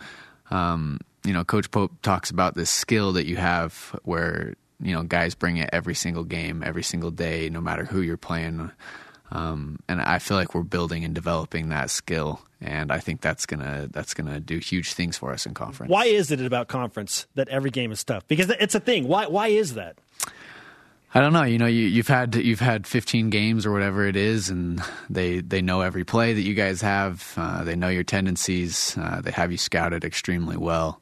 um, you know, Coach Pope talks about this skill that you have where you know guys bring it every single game, every single day, no matter who you're playing. Um, and I feel like we're building and developing that skill, and I think that's gonna that's gonna do huge things for us in conference. Why is it about conference that every game is tough? Because it's a thing. Why why is that? I don't know. You know, you, have had you've had 15 games or whatever it is, and they they know every play that you guys have. Uh, they know your tendencies. Uh, they have you scouted extremely well.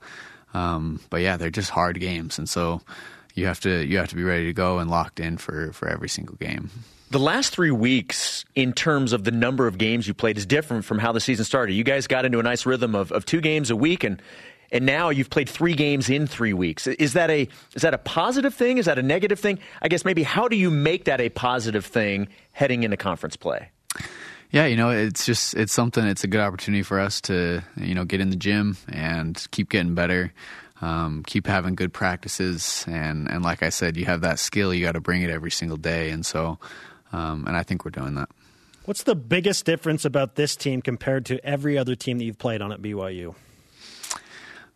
Um, but yeah, they're just hard games, and so you have to you have to be ready to go and locked in for for every single game. The last three weeks, in terms of the number of games you played, is different from how the season started. You guys got into a nice rhythm of, of two games a week, and and now you've played three games in three weeks. Is that a is that a positive thing? Is that a negative thing? I guess maybe how do you make that a positive thing heading into conference play? Yeah, you know, it's just it's something. It's a good opportunity for us to you know get in the gym and keep getting better. Um, keep having good practices and and like I said, you have that skill. You got to bring it every single day, and so um, and I think we're doing that. What's the biggest difference about this team compared to every other team that you've played on at BYU?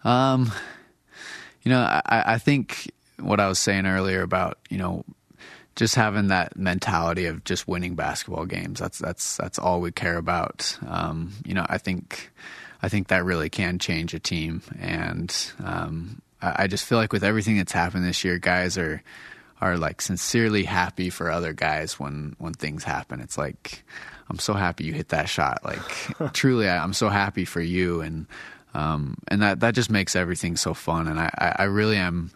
Um, you know, I, I think what I was saying earlier about you know just having that mentality of just winning basketball games. That's that's that's all we care about. Um, you know, I think I think that really can change a team, and um, I, I just feel like with everything that's happened this year, guys are are like sincerely happy for other guys when when things happen. It's like I'm so happy you hit that shot. Like truly, I, I'm so happy for you, and um, and that that just makes everything so fun. And I, I really am.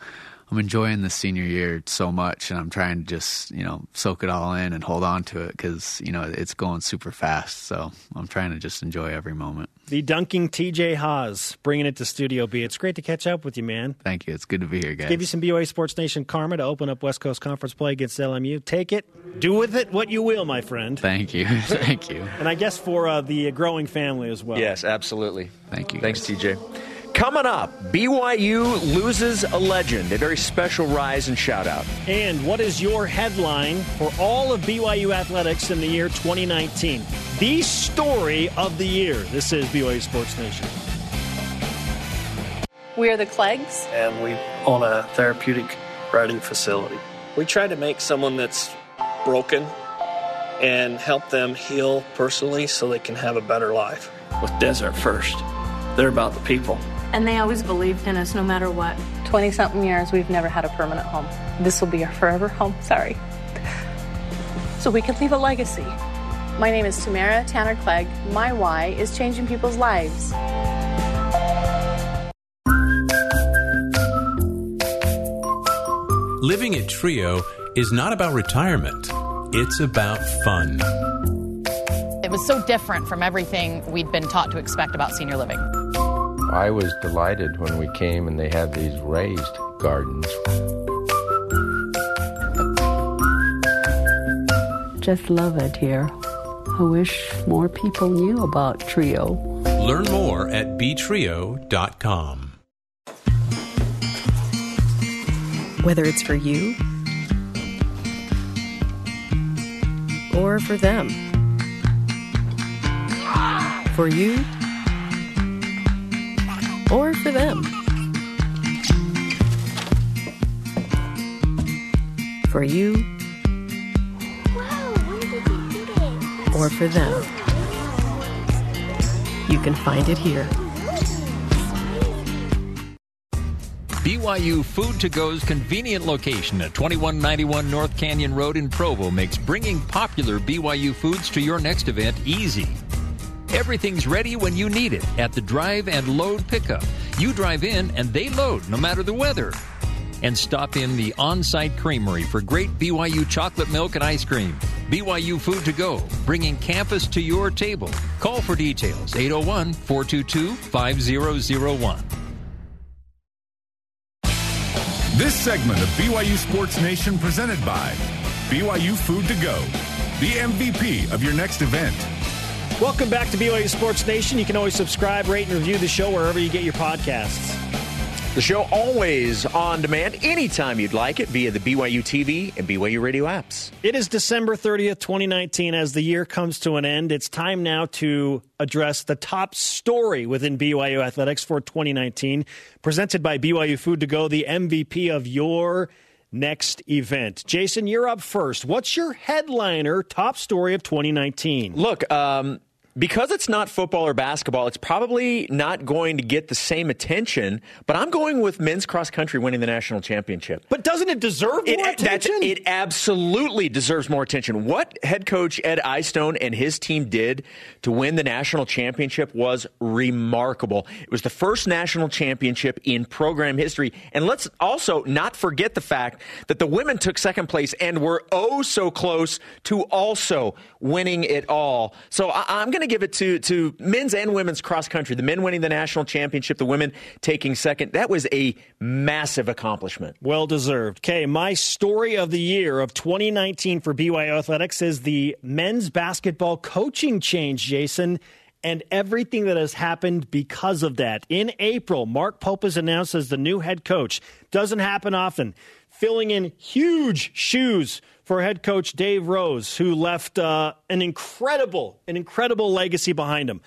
I'm enjoying the senior year so much, and I'm trying to just you know soak it all in and hold on to it because you know it's going super fast. So I'm trying to just enjoy every moment. The dunking TJ Haws bringing it to Studio B. It's great to catch up with you, man. Thank you. It's good to be here, guys. Give you some BYU Sports Nation karma to open up West Coast Conference play against LMU. Take it, do with it what you will, my friend. Thank you. Thank you. And I guess for uh, the growing family as well. Yes, absolutely. Thank you. Thanks. TJ. Coming up, BYU loses a legend, a very special rise and shout out. And what is your headline for all of BYU athletics in the year 2019? The story of the year. This is BYU Sports Nation. We are the Cleggs. And we own a therapeutic riding facility. We try to make someone that's broken and help them heal personally so they can have a better life. With Deseret First, they're about the people and they always believed in us no matter what. 20 something years, we've never had a permanent home. This will be our forever home, sorry. So we could leave a legacy. My name is Tamara Tanner Clegg. My why is changing people's lives. Living at Trio is not about retirement, it's about fun. It was so different from everything we'd been taught to expect about senior living. I was delighted when we came and they had these raised gardens. Just love it here. I wish more people knew about Trio. Learn more at btrio.com. Whether it's for you or for them. For you or for them. For you or for them. You can find it here. BYU Food to Go's convenient location at 2191 North Canyon Road in Provo makes bringing popular BYU foods to your next event easy. Everything's ready when you need it at the drive and load pickup. You drive in and they load no matter the weather. And stop in the on site creamery for great BYU chocolate milk and ice cream. BYU Food to Go, bringing campus to your table. Call for details 801 422 5001. This segment of BYU Sports Nation presented by BYU Food to Go, the MVP of your next event. Welcome back to BYU Sports Nation. You can always subscribe, rate, and review the show wherever you get your podcasts. The show always on demand anytime you'd like it via the BYU TV and BYU radio apps. It is December 30th, 2019. As the year comes to an end, it's time now to address the top story within BYU athletics for 2019, presented by BYU Food to Go, the MVP of your next event. Jason, you're up first. What's your headliner top story of 2019? Look, um, because it's not football or basketball, it's probably not going to get the same attention. But I'm going with men's cross country winning the national championship. But doesn't it deserve more it, attention? It absolutely deserves more attention. What head coach Ed Eyestone and his team did to win the national championship was remarkable. It was the first national championship in program history. And let's also not forget the fact that the women took second place and were oh so close to also winning it all. So I, am going to give it to, to men's and women's cross country. The men winning the national championship, the women taking second. That was a massive accomplishment. Well deserved. Okay, my story of the year of 2019 for BYU Athletics is the men's basketball coaching change, Jason and everything that has happened because of that. In April, Mark Pope is announced as the new head coach. Doesn't happen often. Filling in huge shoes for head coach Dave Rose, who left uh, an incredible, an incredible legacy behind him.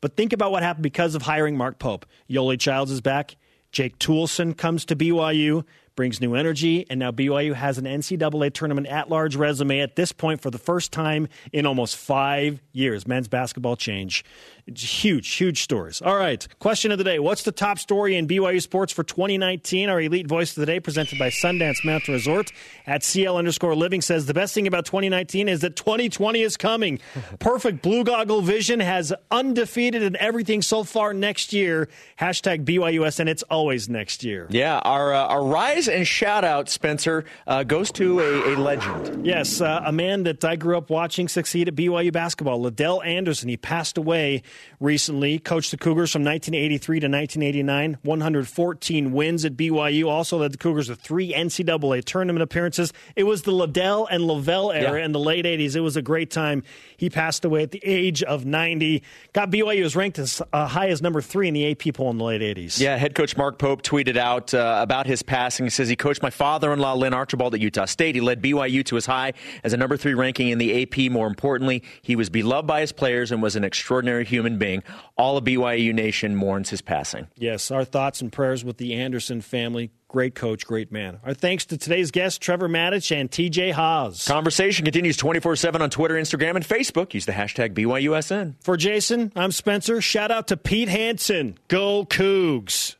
But think about what happened because of hiring Mark Pope. Yoeli Childs is back. Jake Toolson comes to BYU, brings new energy, and now BYU has an NCAA tournament at large resume at this point for the first time in almost five years. Men's basketball change. Huge, huge stories. All right. Question of the day. What's the top story in BYU sports for 2019? Our elite voice of the day presented by Sundance Mountain Resort at CL underscore living says the best thing about 2019 is that 2020 is coming. Perfect blue goggle vision has undefeated in everything so far next year. Hashtag BYUS and it's always next year. Yeah. Our, uh, our rise and shout out, Spencer, uh, goes to a, a legend. Yes. Uh, a man that I grew up watching succeed at BYU basketball, Ladell Andersen. He passed away recently. Coached the Cougars from 1983 to 1989, 114 wins at BYU. Also led the Cougars to three NCAA tournament appearances. It was the Ladell and LaVell era yeah. in the late 80s. It was a great time. He passed away at the age of 90. Got BYU was ranked as uh, high as number three in the AP poll in the late 80s. Yeah, head coach Mark Pope tweeted out uh, about his passing. He says he coached my father-in-law Lynn Archibald at Utah State. He led BYU to as high as a number three ranking in the AP. More importantly, he was beloved by his players and was an extraordinary human human being. All of BYU Nation mourns his passing. Yes, our thoughts and prayers with the Andersen family. Great coach, great man. Our thanks to today's guests, Trevor Matich and TJ Haws. Conversation continues 24 7 on Twitter, Instagram, and Facebook. Use the hashtag BYUSN. For Jason, I'm Spencer. Shout out to Pete Hansen. Go Cougs.